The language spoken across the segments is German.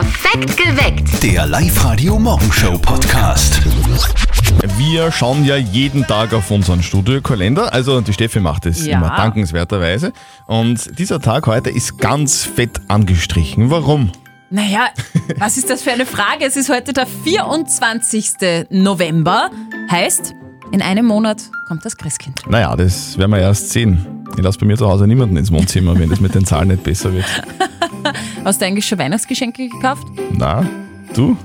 Perfekt geweckt. Der Live-Radio-Morgenshow-Podcast. Wir schauen ja jeden Tag auf unseren Studiokalender. Also die Steffi macht es Ja. immer dankenswerterweise. Und dieser Tag heute ist ganz fett angestrichen. Warum? Naja, was ist das für eine Frage? Es ist heute der 24. November. Heißt, in einem Monat kommt das Christkind. Naja, das werden wir erst sehen. Ich lasse bei mir zu Hause niemanden ins Wohnzimmer, wenn das mit den Zahlen nicht besser wird. Hast du eigentlich schon Weihnachtsgeschenke gekauft? Na, du?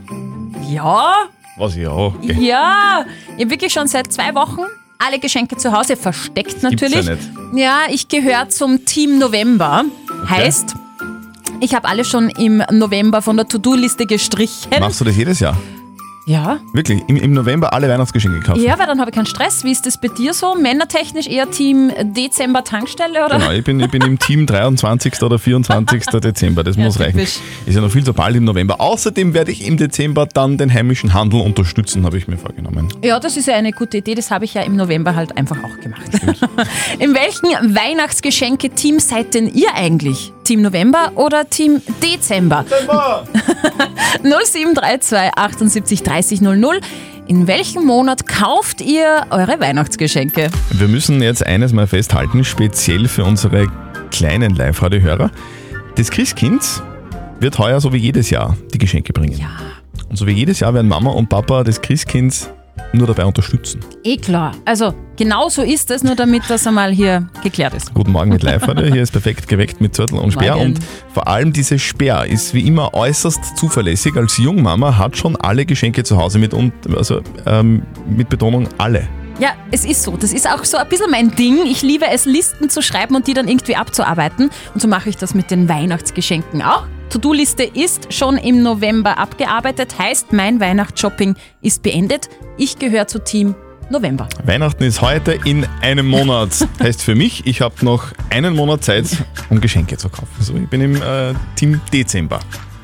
Ja, Was ja, okay. ja. Ich habe wirklich schon seit zwei Wochen alle Geschenke zu Hause versteckt gibt's natürlich. ja nicht. Ja, ich gehöre zum Team November. Heißt, ich habe alle schon im November von der To-Do-Liste gestrichen. Machst du das jedes Jahr? Ja. Wirklich? Im, im November alle Weihnachtsgeschenke gekauft? Ja, weil dann habe ich keinen Stress. Wie ist das bei dir so? Männertechnisch eher Team Dezember Tankstelle oder? Genau, ich bin, ich bin im Team 23. oder 24. Dezember, das Ja, muss reichen. typisch. Ist ja noch viel zu bald im November. Außerdem werde ich im Dezember dann den heimischen Handel unterstützen, habe ich mir vorgenommen. Ja, das ist ja eine gute Idee. Das habe ich ja im November halt einfach auch gemacht. In welchen Weihnachtsgeschenke-Team seid denn ihr eigentlich? Team November oder Team Dezember? 0732 78 30 00. In welchem Monat kauft ihr eure Weihnachtsgeschenke? Wir müssen jetzt eines mal festhalten, speziell für unsere kleinen Live-Radio-Hörer. Das Christkind wird heuer so wie jedes Jahr die Geschenke bringen. Ja. Und so wie jedes Jahr werden Mama und Papa das Christkind nur dabei unterstützen. Eh klar. Also genau so ist es, nur damit das einmal hier geklärt ist. Guten Morgen mit Live-Radio. Hier ist perfekt geweckt mit Zörtel und Speer. Morgen. Und vor allem diese Speer ist wie immer äußerst zuverlässig. Als Jungmama hat schon alle Geschenke zu Hause mit, und, also, ähm, mit Betonung alle. Ja, es ist so. Das ist auch so ein bisschen mein Ding. Ich liebe es, Listen zu schreiben und die dann irgendwie abzuarbeiten. Und so mache ich das mit den Weihnachtsgeschenken auch. To-Do-Liste ist schon im November abgearbeitet, heißt, mein Weihnachtsshopping ist beendet. Ich gehöre zu Team November. Weihnachten ist heute in einem Monat. heißt für mich, ich habe noch einen Monat Zeit, um Geschenke zu kaufen. Also ich bin im äh, Team Dezember.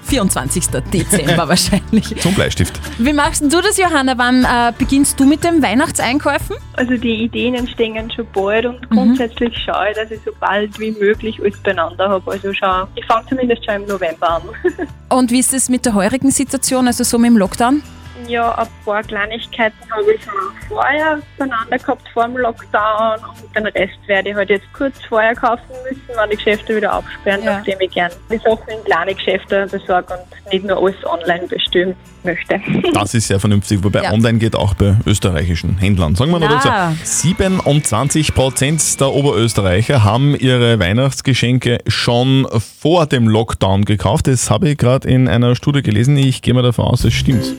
24. Dezember wahrscheinlich. Zum Bleistift. Wie machst denn du das, Johanna? Wann äh, beginnst du mit dem Weihnachtseinkäufen? Also die Ideen entstehen schon bald und grundsätzlich schaue ich, dass ich so bald wie möglich alles beieinander habe. Also schau, ich fange zumindest schon im November an. Und wie ist es mit der heurigen Situation, also so mit dem Lockdown? Ja, ein paar Kleinigkeiten habe ich schon vorher beieinander gehabt vor dem Lockdown und den Rest werde ich halt jetzt kurz vorher kaufen müssen, wenn die Geschäfte wieder aufsperren, Ja. nachdem ich gern die Sachen in kleine Geschäfte besorge und nicht nur alles online bestellen möchte. Das ist sehr vernünftig, wobei Ja. online geht auch bei österreichischen Händlern. Sagen wir mal dazu, 27% der Oberösterreicher haben ihre Weihnachtsgeschenke schon vor dem Lockdown gekauft. Das habe ich gerade in einer Studie gelesen. Ich gehe mal davon aus, es stimmt.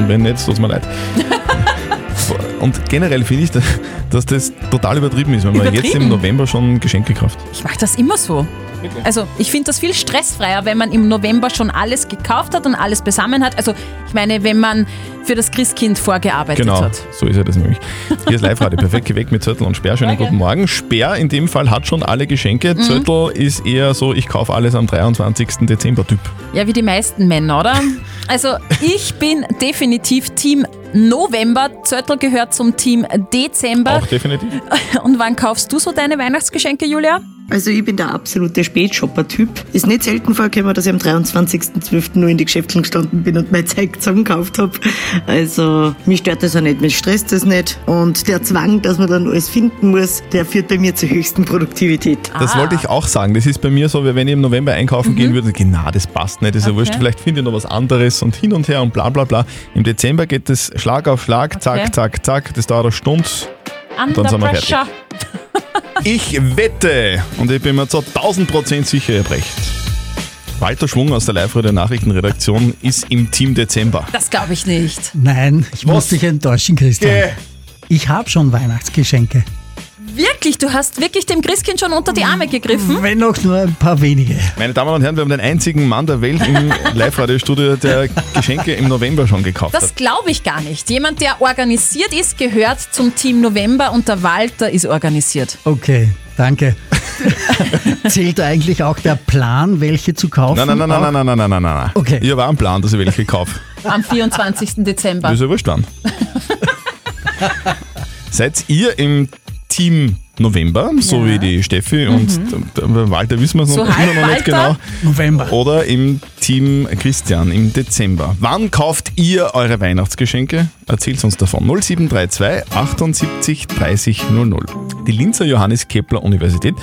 Und wenn nicht, tut es mir leid. Und generell finde ich, dass das total übertrieben ist, wenn man jetzt im November schon Geschenke kauft. Ich mache das immer so. Also ich finde das viel stressfreier, wenn man im November schon alles gekauft hat und alles besammen hat. Also ich meine, wenn man für das Christkind vorgearbeitet Genau, hat. so ist ja das nämlich. Hier ist Live-Radio, perfekt geweckt mit Zöttl und Sperr. Schönen Morgen. guten Morgen. Sperr in dem Fall hat schon alle Geschenke. Mhm. Zöttl ist eher so, ich kaufe alles am 23. Dezember Typ. Ja, wie die meisten Männer, oder? Also ich bin definitiv Team November. Zöttl gehört zum Team Dezember. Auch definitiv. Und wann kaufst du so deine Weihnachtsgeschenke, Julia? Also ich bin der absolute Spätshopper-Typ. Ist nicht selten vorgekommen, dass ich am 23.12. nur in die Geschäften gestanden bin und mein Zeug zusammengekauft habe. Also mich stört das auch nicht, mich stresst das nicht. Und der Zwang, dass man dann alles finden muss, der führt bei mir zur höchsten Produktivität. Das Ah. wollte ich auch sagen. Das ist bei mir so, wie wenn ich im November einkaufen gehen würde, genau, das passt nicht, ist ja Mhm. Okay. wurscht, vielleicht finde ich noch was anderes und hin und her und bla bla bla. Im Dezember geht es Schlag auf Schlag, zack, Okay. zack, zack, das dauert eine Stunde. Under Dann sind wir Pressure. Ich wette, und ich bin mir zu 1000 Prozent sicher, ihr brecht. Walter Schwung aus der Live-Radio Nachrichtenredaktion ist im Team Dezember. Das glaube ich nicht. Nein, ich Was? muss dich enttäuschen, Christian. Geh. Ich habe schon Weihnachtsgeschenke. Wirklich? Du hast wirklich dem Christkind schon unter die Arme gegriffen? Wenn auch nur ein paar wenige. Meine Damen und Herren, wir haben den einzigen Mann der Welt im Live-Radio-Studio, der Geschenke im November schon gekauft Das hat. glaube ich gar nicht. Jemand, der organisiert ist, gehört zum Team November und der Walter ist organisiert. Okay, danke. Zählt eigentlich auch der Plan, welche zu kaufen? Nein, nein, nein, nein, nein, nein, nein, nein, nein, nein. Okay. Ich habe auch einen Plan, dass ich welche kaufe. Am 24. Dezember. Das ist ja wurscht dann. Seid ihr im Team November, so wie die Steffi und der Walter wissen wir es So noch, immer noch nicht genau. November. Oder im Team Christian im Dezember. Wann kauft ihr eure Weihnachtsgeschenke? Erzählt uns davon. 0732 78 30 00. Die Linzer Johannes Kepler Universität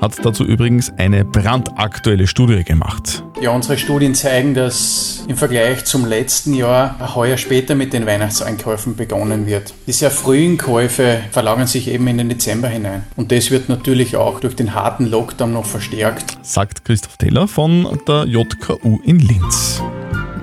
hat dazu übrigens eine brandaktuelle Studie gemacht. Ja, unsere Studien zeigen, dass im Vergleich zum letzten Jahr heuer später mit den Weihnachtseinkäufen begonnen wird. Die sehr frühen Käufe verlagern sich eben in den Dezember hinein. Und das wird natürlich auch durch den harten Lockdown noch verstärkt. Sagt Christoph Teller von der JKU in Linz.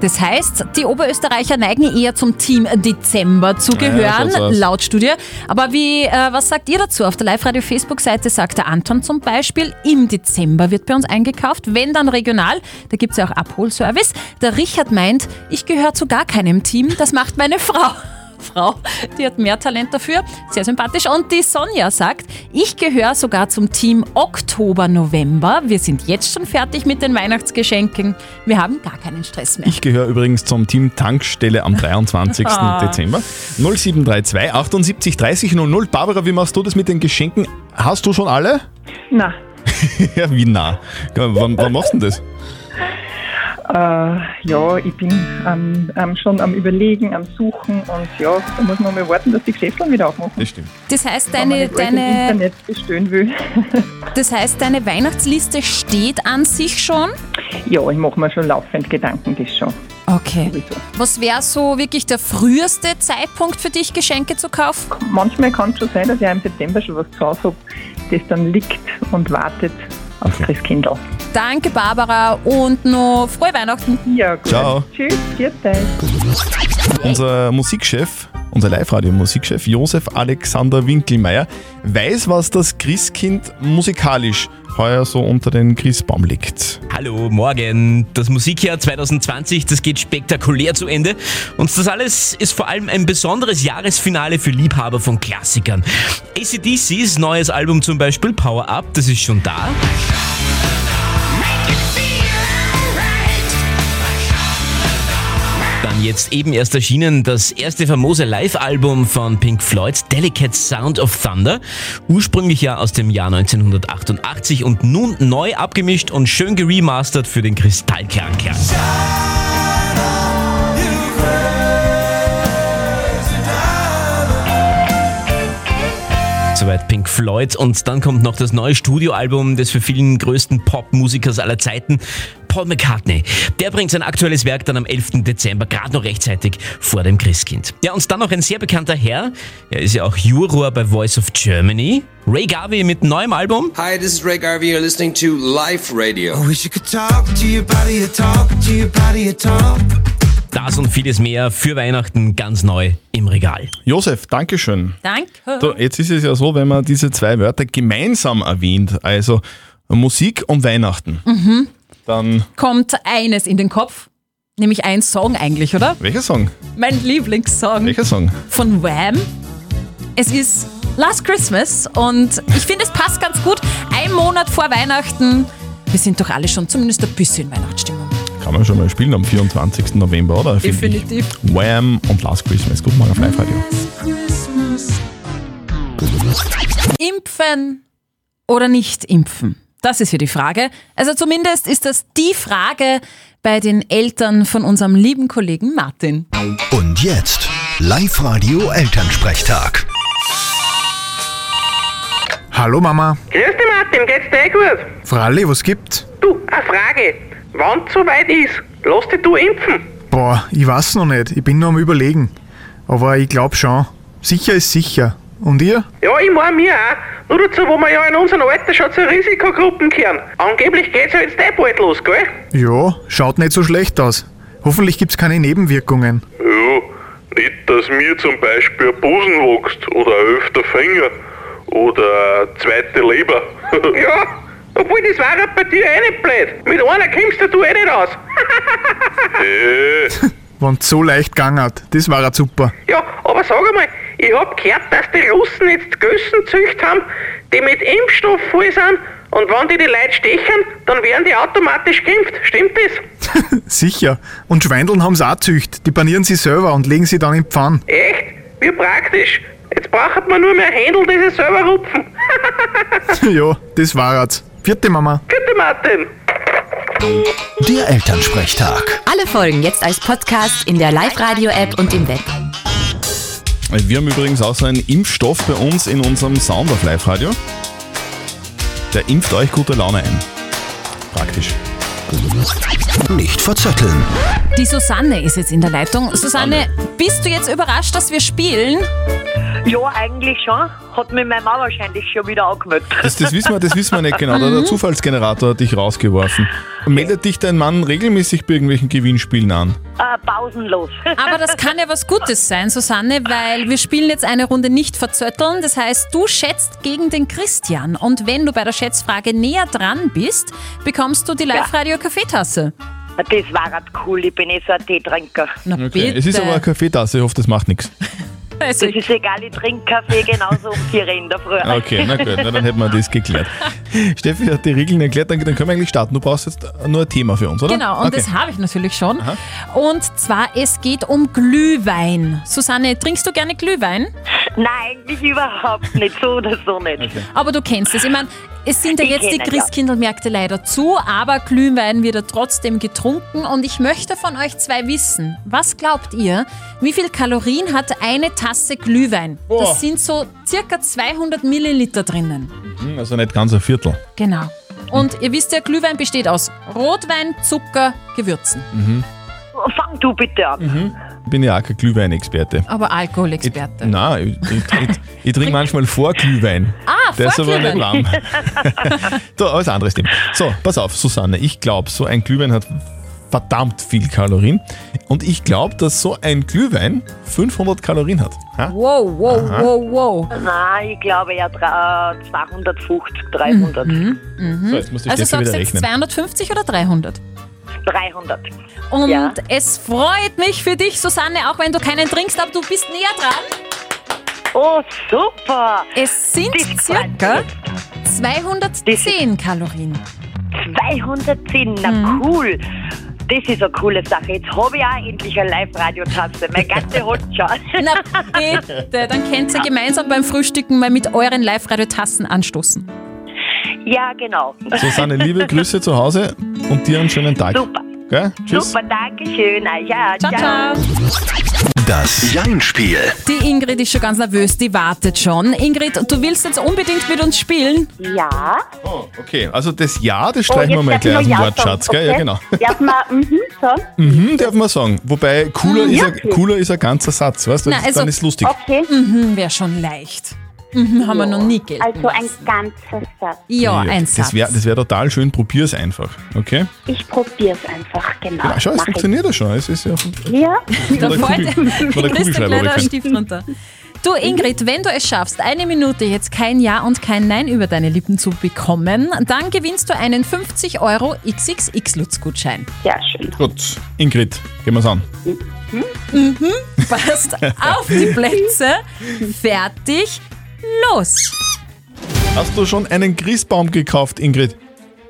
Das heißt, die Oberösterreicher neigen eher zum Team Dezember zu Ja, gehören, aus. laut Studie. Aber wie, äh, was sagt ihr dazu? Auf der Live-Radio-Facebook-Seite sagt der Anton zum Beispiel, im Dezember wird bei uns eingekauft, wenn dann regional. Da gibt es ja auch Abholservice. Der Richard meint, ich gehöre zu gar keinem Team, das macht meine Frau. Frau, die hat mehr Talent dafür, sehr sympathisch. Und die Sonja sagt, ich gehöre sogar zum Team Oktober, November. Wir sind jetzt schon fertig mit den Weihnachtsgeschenken. Wir haben gar keinen Stress mehr. Ich gehöre übrigens zum Team Tankstelle am 23. Ah. Dezember. 0732 78 30 00. Barbara, wie machst du das mit den Geschenken? Hast du schon alle? Na, ja, wie nah? Wann, wann machst du denn das? äh, ja, ich bin ähm, ähm, schon am Überlegen, am Suchen und ja, da muss man mal warten, dass die Geschäfte wieder aufmachen. Das stimmt. Das heißt, deine, deine, Internet bestellen will. das heißt, deine Weihnachtsliste steht an sich schon? ja, ich mache mir schon laufend Gedanken, das schon. Okay. Was wäre so wirklich der früheste Zeitpunkt für dich, Geschenke zu kaufen? Manchmal kann es schon sein, dass ich im September schon was zu Hause habe, das dann liegt und wartet auf Okay. Christkindl. Danke, Barbara, und noch frohe Weihnachten. Ja, gut. Ciao. Tschüss, viert euch. Unser Musikchef, unser Live-Radio-Musikchef Josef Alexander Winkelmeier weiß, was das Christkind musikalisch heuer so unter den Christbaum liegt. Hallo, morgen. Das Musikjahr 2020, das geht spektakulär zu Ende. Und das alles ist vor allem ein besonderes Jahresfinale für Liebhaber von Klassikern. ACDCs neues Album zum Beispiel, Power Up, das ist schon da. Jetzt eben erst erschienen das erste famose Live-Album von Pink Floyd, Delicate Sound of Thunder. Ursprünglich ja aus dem Jahr 1988 und nun neu abgemischt und schön geremastert für den Kristallklang-Klang. Soweit Pink Floyd und dann kommt noch das neue Studioalbum des für vielen größten Popmusikers aller Zeiten, Paul McCartney. Der bringt sein aktuelles Werk dann am 11. Dezember, gerade noch rechtzeitig vor dem Christkind. Ja, und dann noch ein sehr bekannter Herr, er ist ja auch Juror bei Voice of Germany, Ray Garvey mit neuem Album. Hi, this is Ray Garvey. You're listening to Life Radio. I wish you could talk to your body, talk to your body, talk. Das und vieles mehr für Weihnachten ganz neu im Regal. Josef, Dankeschön. Danke. So, jetzt ist es ja so, wenn man diese zwei Wörter gemeinsam erwähnt, also Musik und Weihnachten, dann Kommt eines in den Kopf, nämlich ein Song eigentlich, oder? welcher Song? Mein Lieblingssong Welcher Song? von Wham. Es ist Last Christmas und ich finde, es passt ganz gut. Ein Monat vor Weihnachten. Wir sind doch alle schon zumindest ein bisschen in Weihnachtsstimmung. Kann man schon mal spielen am 24. November, oder? Find Definitiv. Ich. Wham und Last Christmas. Guten Morgen auf Live Radio. Impfen oder nicht impfen? Das ist hier die Frage. Also zumindest ist das die Frage bei den Eltern von unserem lieben Kollegen Martin. Und jetzt Live-Radio Elternsprechtag. Hallo Mama. Grüß dich Martin, geht's dir eh gut? Fralli, was gibt's? Du, eine Frage. Wann soweit ist, lass dich du impfen. Boah, ich weiß noch nicht. Ich bin noch am überlegen. Aber ich glaub schon. Sicher ist sicher. Und ihr? Ja, ich mein mir auch. Nur dazu, wo wir ja in unserem Alter schon zu Risikogruppen gehören. Angeblich geht's ja jetzt eh bald los, gell? Ja, schaut nicht so schlecht aus. Hoffentlich gibt's keine Nebenwirkungen. Ja, nicht, dass mir zum Beispiel ein Busen wächst oder ein öfter Finger oder eine zweite Leber. Ja, obwohl das war bei dir eh nicht blöd. Mit einer kommst du eh nicht aus. äh, Wenn's so leicht gegangen hat, das war ja super. Ja, aber sag einmal, ich hab gehört, dass die Russen jetzt Gössen zücht haben, die mit Impfstoff voll sind und wenn die die Leute stechen, dann werden die automatisch geimpft. Stimmt das? Sicher. Und Schweindeln haben's auch zücht. Die panieren sie selber und legen sie dann in die Pfanne. Echt? Wie praktisch. Jetzt braucht man nur mehr Händel, die sie selber rupfen. ja, das war's. Vierte Mama. Bitte, Martin. Der Elternsprechtag. Alle Folgen jetzt als Podcast in der Live-Radio-App und im Web. Wir haben übrigens auch so einen Impfstoff bei uns in unserem Sound auf Live-Radio. Der impft euch gute Laune ein. Nicht verzetteln. Die Susanne ist jetzt in der Leitung. Susanne, bist du jetzt überrascht, dass wir spielen? Ja, eigentlich schon. Hat mir meine Mama wahrscheinlich schon wieder angemeldet. Das, das, wissen wir, das wissen wir nicht genau. Der Zufallsgenerator hat dich rausgeworfen. Meldet dich dein Mann regelmäßig bei irgendwelchen Gewinnspielen an? Äh, pausenlos. Aber das kann ja was Gutes sein, Susanne, weil wir spielen jetzt eine Runde nicht verzötteln. Das heißt, du schätzt gegen den Christian. Und wenn du bei der Schätzfrage näher dran bist, bekommst du die Live-Radio-Kaffeetasse. Das war halt cool, ich bin eh so ein Teetrinker. Na Okay. Es ist aber eine Kaffeetasse, ich hoffe, das macht nichts. Das ist egal, ich trinke Kaffee genauso um vier in der Früh. Okay, na gut, na, dann hätten wir das geklärt. Steffi hat die Regeln erklärt, dann, dann können wir eigentlich starten. Du brauchst jetzt nur ein Thema für uns, oder? Genau, und okay. das habe ich natürlich schon. Und zwar, es geht um Glühwein. Susanne, trinkst du gerne Glühwein? Nein, eigentlich überhaupt nicht, so oder so nicht. Aber du kennst es. Ich meine, es sind ja jetzt die kenne, ja. Christkindlmärkte leider zu, aber Glühwein wird ja trotzdem getrunken. Und ich möchte von euch zwei wissen, was glaubt ihr, wie viel Kalorien hat eine Tasse Glühwein? Boah. Das sind so circa 200 Milliliter drinnen. Hm, Also nicht ganz ein Viertel. Genau. Und ihr wisst ja, Glühwein besteht aus Rotwein, Zucker, Gewürzen. Mhm. Fang du bitte an. Mhm. Ich bin ja auch kein Glühweinexperte. Aber Alkoholexperte. Nein, ich, ich, ich, ich trinke manchmal Vorglühwein. Ah, Der ist aber nicht warm. so, alles anderes Thema. So, pass auf, Susanne. Ich glaube, so ein Glühwein hat verdammt viel Kalorien. Und ich glaube, dass so ein Glühwein 500 Kalorien hat. Ha? Wow, wow, Aha. wow, wow. Nein, ich glaube ja drei- äh, 250, 300. Mhm. So, jetzt muss die Also sagst wieder du jetzt rechnen. 250 oder 300? 300. Und Ja. es freut mich für dich, Susanne, auch wenn du keinen trinkst, aber du bist näher dran. Oh, super. Es sind circa 210 Kalorien. 210, na cool. Das ist eine coole Sache. Jetzt habe ich auch endlich eine Live-Radio-Tasse. Meine ganze hat schon. Na bitte, dann könnt ihr gemeinsam beim Frühstücken mal mit euren Live-Radio-Tassen anstoßen. Ja, genau. Susanne, liebe Grüße zu Hause und dir einen schönen Tag. Super. Gell? Tschüss. Super, danke schön. Ja, Ciao, ciao. Das Jein-Spiel. Die Ingrid ist schon ganz nervös, die wartet schon. Ingrid, du willst jetzt unbedingt mit uns spielen? Ja. Oh, okay, also das Ja, das Oh, streichen wir jetzt mal darf gleich aus dem Ja Wortschatz. sagen, Gell? Ja, okay? genau. Darf man mhm sagen? Mhm, darf man sagen. Wobei, cooler, Mhm, ist, ja, ein, okay. cooler ist ein ganzer Satz, weißt du? Das- also- Dann ist lustig. Okay. Mhm, wäre schon leicht. Mhm, haben wir noch nie gelten Also ein ganzer Satz. Ja, ein Satz. Das wäre wär total schön, probier's einfach. Okay? Ich probiere es einfach, genau. Genau, schau, es funktioniert ja schon. Es ist ja. Ja. Da der freut Kugel- von der. Stift runter. Du Ingrid, wenn du es schaffst, eine Minute jetzt kein Ja und kein Nein über deine Lippen zu bekommen, dann gewinnst du einen 50 Euro XXX-Lutz-Gutschein. Sehr schön. Gut, Ingrid, gehen wir's an. Mhm. Passt auf die Plätze. Fertig. Los. Hast du schon einen Christbaum gekauft, Ingrid?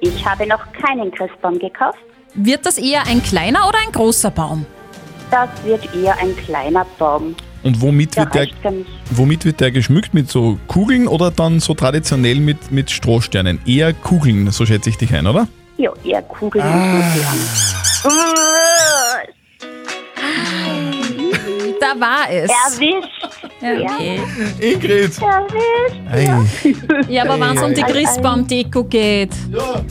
Ich habe noch keinen Christbaum gekauft. Wird das eher ein kleiner oder ein großer Baum? Das wird eher ein kleiner Baum. Und womit Der wird, der, womit wird der geschmückt? Mit so Kugeln oder dann so traditionell mit, mit Strohsternen? Eher Kugeln, so schätze ich dich ein, oder? Ja, eher Kugeln Ah. und Kugeln. Da war es. Erwischt. Okay. Ingrid. Ei. Ja, aber wenn es um die. Christbaumdeko geht.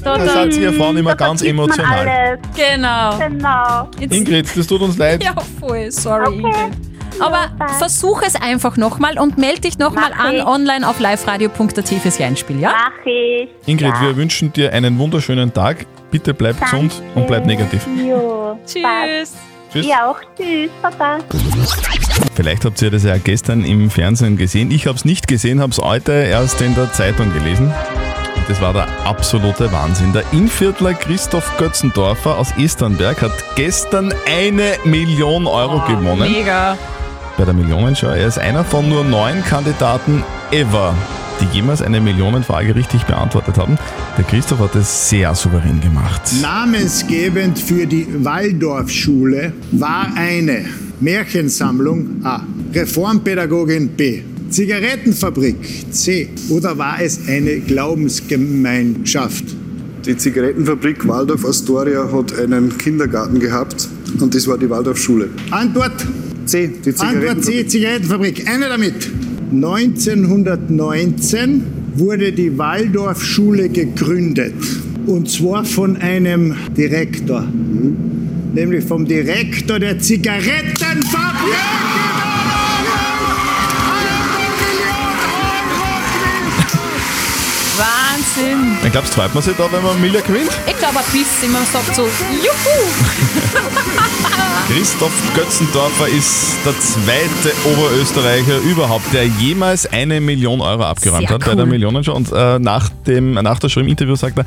Da, Da seid ihr Frauen immer ganz emotional. Alles. Genau. Genau. Jetzt- Ingrid, das tut uns leid. Ja, voll. Sorry, Okay. Ingrid. Aber versuch es einfach nochmal und melde dich nochmal Mach an ich. online auf liveradio.at fürs Jeinspiel, ja? Mach ich. Ingrid, ja. wir wünschen dir einen wunderschönen Tag. Bitte bleib gesund und bleib negativ. Jo, Tschüss. Tschüss. Ja, auch. Tschüss. Baba. Vielleicht habt ihr das ja gestern im Fernsehen gesehen. Ich habe es nicht gesehen, habe es heute erst in der Zeitung gelesen. Und das war der absolute Wahnsinn. Der Innviertler Christoph Götzendorfer aus Esternberg hat gestern eine Million Euro gewonnen. Mega. Bei der Millionenschau. Er ist einer von nur neun Kandidaten ever, die jemals eine Millionenfrage richtig beantwortet haben. Der Christoph hat es sehr souverän gemacht. Namensgebend für die Waldorfschule war eine Märchensammlung A. Reformpädagogin B. Zigarettenfabrik? C. Oder war es eine Glaubensgemeinschaft? Die Zigarettenfabrik Waldorf Astoria hat einen Kindergarten gehabt und das war die Waldorfschule. Antwort C. Die Antwort C, Zigarettenfabrik. Eine damit. 1919 wurde die Waldorfschule gegründet. Und zwar von einem Direktor. Nämlich vom Direktor der Zigarettenfabrik. Wahnsinn. Ich glaube, freut man sich da, wenn man Miller gewinnt. Ich glaube, ein bisschen, man sagt so, juhu. Christoph Götzendorfer ist der zweite Oberösterreicher überhaupt, der jemals eine Million Euro abgeräumt Sehr hat bei der cool. Millionenshow. Und äh, nach, dem, nach der Show im Interview sagt er,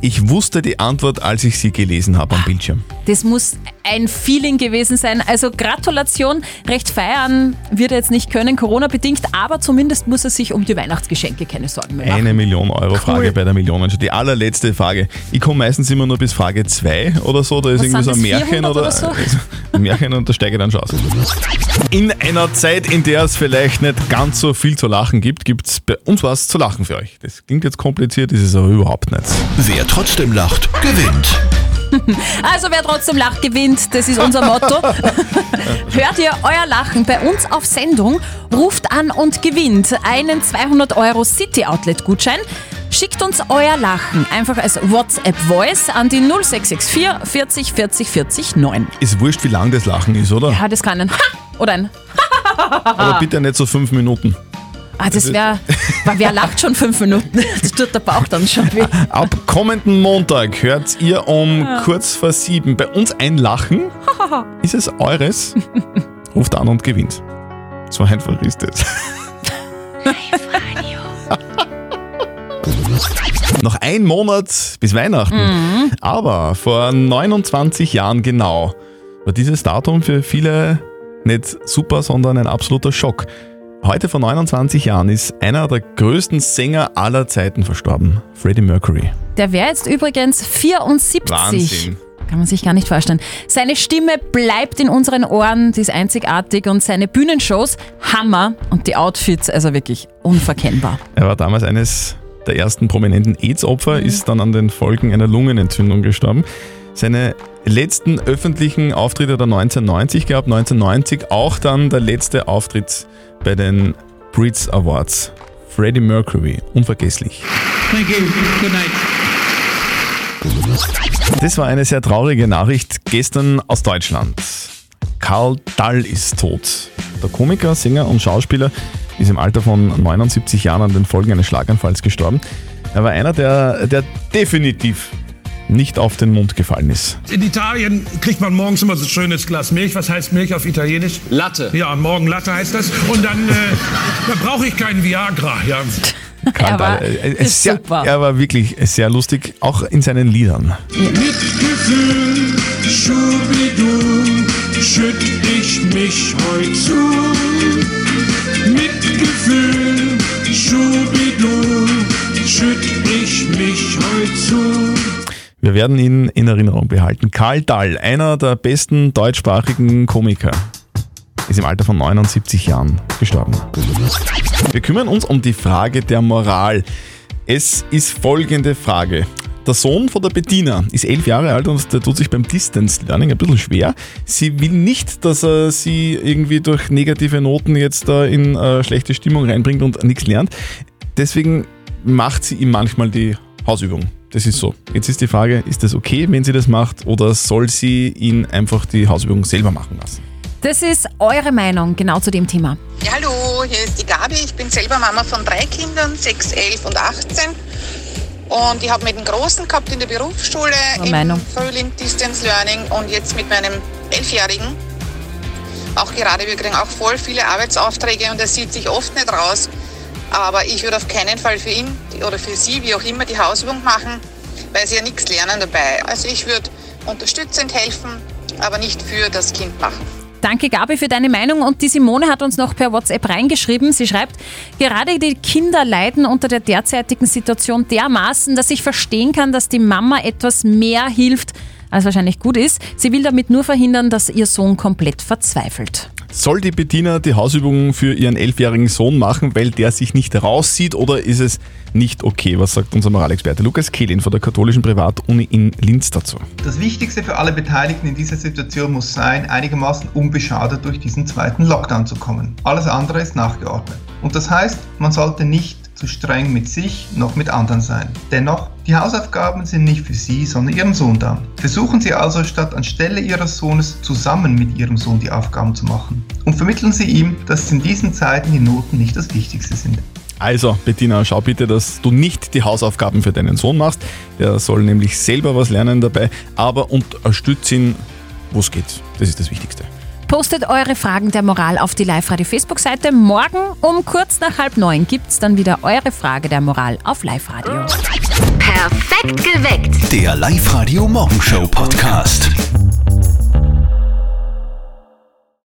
ich wusste die Antwort, als ich sie gelesen habe am Bildschirm. Das muss ein Feeling gewesen sein. Also Gratulation, recht feiern wird er jetzt nicht können, Corona-bedingt, aber zumindest muss er sich um die Weihnachtsgeschenke keine Sorgen mehr machen. Eine Million Euro Frage Cool. bei der Millionenshow. Die allerletzte Frage. Ich komme meistens immer nur bis Frage 2 oder so. Da ist Was irgendwie so ein Märchen 400 oder, oder so? ein Märchen und da steige ich dann schon aus. In einer Zeit, in der es vielleicht nicht ganz so viel zu lachen gibt, gibt es bei uns was zu lachen für euch. Das klingt jetzt kompliziert, ist es aber überhaupt nicht. Wer trotzdem lacht, gewinnt. Also wer trotzdem lacht, gewinnt. Das ist unser Motto. Hört ihr euer Lachen bei uns auf Sendung, ruft an und gewinnt einen 200 Euro City Outlet Gutschein. Schickt uns euer Lachen einfach als WhatsApp Voice an die 0664 40 40 40 9. Ist wurscht, wie lang das Lachen ist, oder? Ja, das kann ein Ha oder ein Aber bitte nicht so fünf Minuten. Ah, das wäre, wer lacht schon fünf Minuten? Das tut der Bauch dann schon weh. Ab kommenden Montag hört ihr um Ja. kurz vor sieben bei uns ein Lachen. Ist es eures? Ruft an und gewinnt. So einfach ist es. Noch ein Monat bis Weihnachten. Mhm. Aber vor 29 Jahren genau war dieses Datum für viele nicht super, sondern ein absoluter Schock. Heute vor 29 Jahren ist einer der größten Sänger aller Zeiten verstorben, Freddie Mercury. Der wäre jetzt übrigens 74. Wahnsinn. Kann man sich gar nicht vorstellen. Seine Stimme bleibt in unseren Ohren, die ist einzigartig und seine Bühnenshows Hammer und die Outfits also wirklich unverkennbar. Er war damals eines der ersten prominenten AIDS-Opfer, ist dann an den Folgen einer Lungenentzündung gestorben. Seine letzten öffentlichen Auftritte hat er 1990 gehabt, 1990 auch dann der letzte Auftritt bei den Brits Awards. Freddie Mercury, unvergesslich. Thank you. Good night. Das war eine sehr traurige Nachricht gestern aus Deutschland. Karl Dall ist tot. Der Komiker, Sänger und Schauspieler ist im Alter von 79 Jahren an den Folgen eines Schlaganfalls gestorben. Er war einer, der, der definitiv nicht auf den Mund gefallen ist. In Italien kriegt man morgens immer so ein schönes Glas Milch. Was heißt Milch auf Italienisch? Latte. Ja, morgen Latte heißt das. Und dann, äh, dann brauche ich keinen Viagra. Ja. Karl Dall, äh, äh, sehr, er war wirklich sehr lustig, auch in seinen Liedern. Mitgefühl, Schubidu, schütt ich mich heut zu. Mitgefühl, Schubidu, schütt ich mich heut zu. Wir werden ihn in Erinnerung behalten. Karl Dall, einer der besten deutschsprachigen Komiker, ist im Alter von 79 Jahren gestorben. Wir kümmern uns um die Frage der Moral. Es ist folgende Frage. Der Sohn von der Bettina ist elf Jahre alt und der tut sich beim Distance Learning ein bisschen schwer. Sie will nicht, dass er sie irgendwie durch negative Noten jetzt in äh, schlechte Stimmung reinbringt und nichts lernt. Deswegen macht sie ihm manchmal die Hausübung. Das ist so. Jetzt ist die Frage, ist das okay, wenn sie das macht oder soll sie ihn einfach die Hausübung selber machen lassen? Das ist eure Meinung genau zu dem Thema. Ja, hallo, hier ist die Gabi. Ich bin selber Mama von drei Kindern, 6, 11 und 18. Und ich habe mit dem Großen gehabt in der Berufsschule Meine im Meinung. Frühling Distance Learning und jetzt mit meinem Elfjährigen. Auch gerade, wir kriegen auch voll viele Arbeitsaufträge und er sieht sich oft nicht raus. Aber ich würde auf keinen Fall für ihn oder für sie, wie auch immer, die Hausübung machen, weil sie ja nichts lernen dabei. Also ich würde unterstützend helfen, aber nicht für das Kind machen. Danke Gabi für deine Meinung und die Simone hat uns noch per WhatsApp reingeschrieben. Sie schreibt, gerade die Kinder leiden unter der derzeitigen Situation dermaßen, dass ich verstehen kann, dass die Mama etwas mehr hilft, als wahrscheinlich gut ist. Sie will damit nur verhindern, dass ihr Sohn komplett verzweifelt. Soll die Bettina die Hausübungen für ihren elfjährigen Sohn machen, weil der sich nicht rauszieht oder ist es nicht okay? Was sagt unser Moralexperte Lukas Kehlin von der katholischen Privatuni in Linz dazu? Das Wichtigste für alle Beteiligten in dieser Situation muss sein, einigermaßen unbeschadet durch diesen zweiten Lockdown zu kommen. Alles andere ist nachgeordnet. Und das heißt, man sollte nicht zu streng mit sich noch mit anderen sein. Dennoch, die Hausaufgaben sind nicht für Sie, sondern Ihren Sohn da. Versuchen Sie also statt anstelle Ihres Sohnes zusammen mit Ihrem Sohn die Aufgaben zu machen. Und vermitteln Sie ihm, dass in diesen Zeiten die Noten nicht das Wichtigste sind. Also, Bettina, schau bitte, dass du nicht die Hausaufgaben für deinen Sohn machst. Der soll nämlich selber was lernen dabei, aber unterstütze ihn, wo es geht. Das ist das Wichtigste. Postet eure Fragen der Moral auf die Live-Radio Facebook-Seite. Morgen um kurz nach halb neun gibt es dann wieder eure Frage der Moral auf Live-Radio. Perfekt geweckt. Der Live-Radio Morgenshow Podcast.